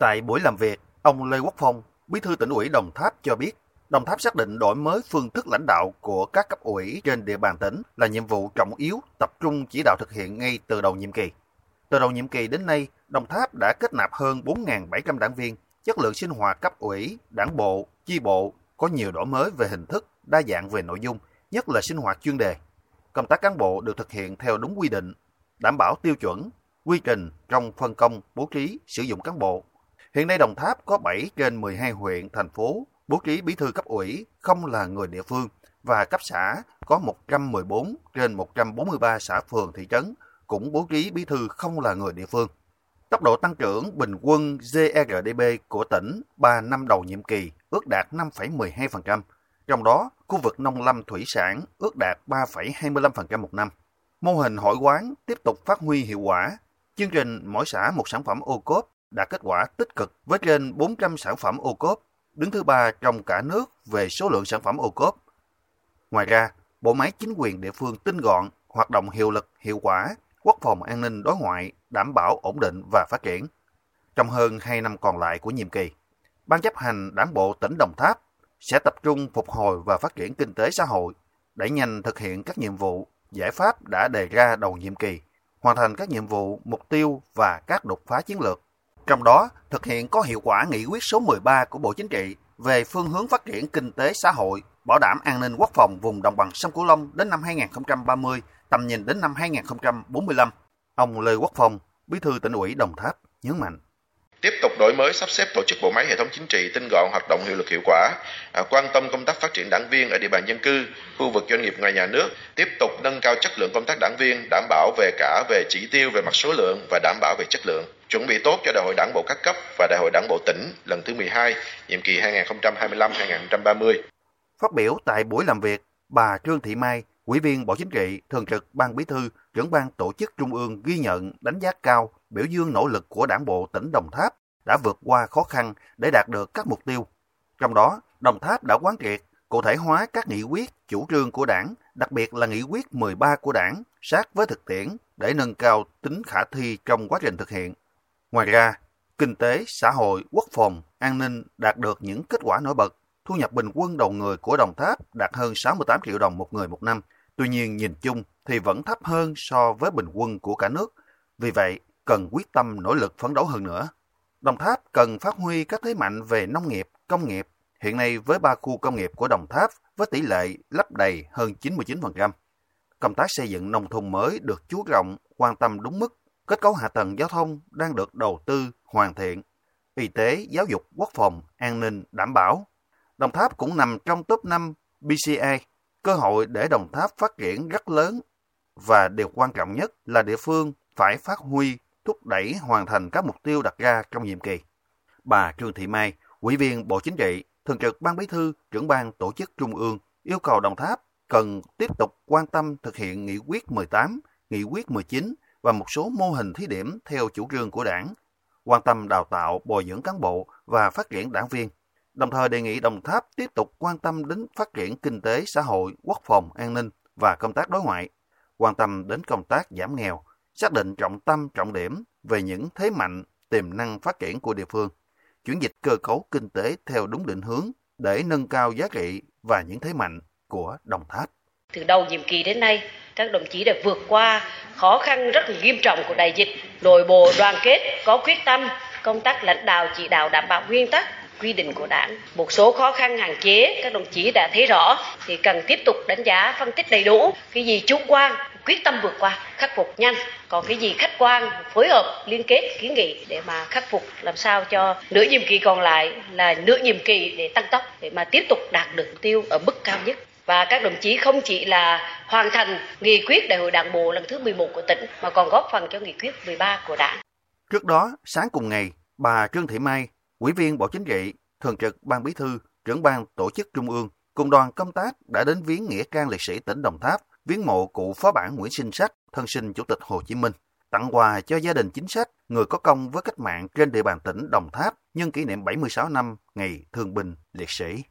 Tại buổi làm việc, ông Lê Quốc Phong, Bí thư tỉnh ủy Đồng Tháp cho biết, Đồng Tháp xác định đổi mới phương thức lãnh đạo của các cấp ủy trên địa bàn tỉnh là nhiệm vụ trọng yếu, tập trung chỉ đạo thực hiện ngay từ đầu nhiệm kỳ. Từ đầu nhiệm kỳ đến nay, Đồng Tháp đã kết nạp hơn 4.700 đảng viên, chất lượng sinh hoạt cấp ủy, đảng bộ, chi bộ có nhiều đổi mới về hình thức, đa dạng về nội dung, nhất là sinh hoạt chuyên đề. Công tác cán bộ được thực hiện theo đúng quy định, đảm bảo tiêu chuẩn, quy trình trong phân công, bố trí, sử dụng cán bộ. Hiện nay Đồng Tháp có 7 trên 12 huyện, thành phố bố trí bí thư cấp ủy không là người địa phương và cấp xã có 114 trên 143 xã phường thị trấn cũng bố trí bí thư không là người địa phương. Tốc độ tăng trưởng bình quân GRDP của tỉnh 3 năm đầu nhiệm kỳ ước đạt 5,12%, trong đó khu vực nông lâm thủy sản ước đạt 3,25% một năm. Mô hình hội quán tiếp tục phát huy hiệu quả. Chương trình mỗi xã một sản phẩm ô cốp đạt kết quả tích cực với trên 400 sản phẩm ô cốp, đứng thứ ba trong cả nước về số lượng sản phẩm ô cốp. Ngoài ra, bộ máy chính quyền địa phương tinh gọn, hoạt động hiệu lực, hiệu quả, quốc phòng an ninh đối ngoại, đảm bảo ổn định và phát triển. Trong hơn 2 năm còn lại của nhiệm kỳ, Ban chấp hành Đảng bộ tỉnh Đồng Tháp sẽ tập trung phục hồi và phát triển kinh tế xã hội, đẩy nhanh thực hiện các nhiệm vụ, giải pháp đã đề ra đầu nhiệm kỳ, hoàn thành các nhiệm vụ, mục tiêu và các đột phá chiến lược. Trong đó, thực hiện có hiệu quả nghị quyết số 13 của Bộ Chính trị về phương hướng phát triển kinh tế xã hội, bảo đảm an ninh quốc phòng vùng đồng bằng sông Cửu Long đến năm 2030, tầm nhìn đến năm 2045. Ông Lê Quốc Phong, Bí thư tỉnh ủy Đồng Tháp nhấn mạnh tiếp tục đổi mới sắp xếp tổ chức bộ máy hệ thống chính trị tinh gọn hoạt động hiệu lực hiệu quả à, quan tâm công tác phát triển đảng viên ở địa bàn dân cư khu vực doanh nghiệp ngoài nhà nước tiếp tục nâng cao chất lượng công tác đảng viên đảm bảo về cả về chỉ tiêu về mặt số lượng và đảm bảo về chất lượng chuẩn bị tốt cho đại hội đảng bộ các cấp và đại hội đảng bộ tỉnh lần thứ 12 nhiệm kỳ 2025-2030 phát biểu tại buổi làm việc bà Trương Thị Mai Ủy viên Bộ Chính trị, Thường trực Ban Bí thư, trưởng ban tổ chức Trung ương ghi nhận, đánh giá cao, biểu dương nỗ lực của Đảng bộ tỉnh Đồng Tháp đã vượt qua khó khăn để đạt được các mục tiêu. Trong đó, Đồng Tháp đã quán triệt, cụ thể hóa các nghị quyết, chủ trương của Đảng, đặc biệt là nghị quyết 13 của Đảng, sát với thực tiễn để nâng cao tính khả thi trong quá trình thực hiện. Ngoài ra, kinh tế, xã hội, quốc phòng, an ninh đạt được những kết quả nổi bật. Thu nhập bình quân đầu người của Đồng Tháp đạt hơn 68 triệu đồng một người một năm, Tuy nhiên nhìn chung thì vẫn thấp hơn so với bình quân của cả nước. Vì vậy, cần quyết tâm nỗ lực phấn đấu hơn nữa. Đồng Tháp cần phát huy các thế mạnh về nông nghiệp, công nghiệp. Hiện nay với ba khu công nghiệp của Đồng Tháp với tỷ lệ lấp đầy hơn 99%. Công tác xây dựng nông thôn mới được chú trọng, quan tâm đúng mức. Kết cấu hạ tầng giao thông đang được đầu tư, hoàn thiện. Y tế, giáo dục, quốc phòng, an ninh, đảm bảo. Đồng Tháp cũng nằm trong top 5 BCA, Cơ hội để Đồng Tháp phát triển rất lớn và điều quan trọng nhất là địa phương phải phát huy, thúc đẩy hoàn thành các mục tiêu đặt ra trong nhiệm kỳ. Bà Trương Thị Mai, Ủy viên Bộ Chính trị, Thường trực Ban Bí thư, trưởng ban tổ chức Trung ương yêu cầu Đồng Tháp cần tiếp tục quan tâm thực hiện nghị quyết 18, nghị quyết 19 và một số mô hình thí điểm theo chủ trương của đảng, quan tâm đào tạo, bồi dưỡng cán bộ và phát triển đảng viên, đồng thời đề nghị Đồng Tháp tiếp tục quan tâm đến phát triển kinh tế, xã hội, quốc phòng, an ninh và công tác đối ngoại, quan tâm đến công tác giảm nghèo, xác định trọng tâm, trọng điểm về những thế mạnh, tiềm năng phát triển của địa phương, chuyển dịch cơ cấu kinh tế theo đúng định hướng để nâng cao giá trị và những thế mạnh của Đồng Tháp. Từ đầu nhiệm kỳ đến nay, các đồng chí đã vượt qua khó khăn rất nghiêm trọng của đại dịch, nội bộ đoàn kết, có quyết tâm, công tác lãnh đạo chỉ đạo đảm bảo nguyên tắc quy định của đảng. Một số khó khăn hạn chế các đồng chí đã thấy rõ thì cần tiếp tục đánh giá phân tích đầy đủ. Cái gì chủ quan quyết tâm vượt qua khắc phục nhanh. Còn cái gì khách quan phối hợp liên kết kiến nghị để mà khắc phục làm sao cho nửa nhiệm kỳ còn lại là nửa nhiệm kỳ để tăng tốc để mà tiếp tục đạt được tiêu ở mức cao nhất và các đồng chí không chỉ là hoàn thành nghị quyết đại hội đảng bộ lần thứ 11 của tỉnh mà còn góp phần cho nghị quyết 13 của đảng. Trước đó, sáng cùng ngày, bà Trương Thị Mai, Ủy viên Bộ Chính trị, Thường trực Ban Bí thư, trưởng ban tổ chức Trung ương cùng đoàn công tác đã đến viếng nghĩa trang liệt sĩ tỉnh Đồng Tháp, viếng mộ cụ phó bản Nguyễn Sinh Sách, thân sinh Chủ tịch Hồ Chí Minh, tặng quà cho gia đình chính sách, người có công với cách mạng trên địa bàn tỉnh Đồng Tháp nhân kỷ niệm 76 năm ngày thương binh liệt sĩ.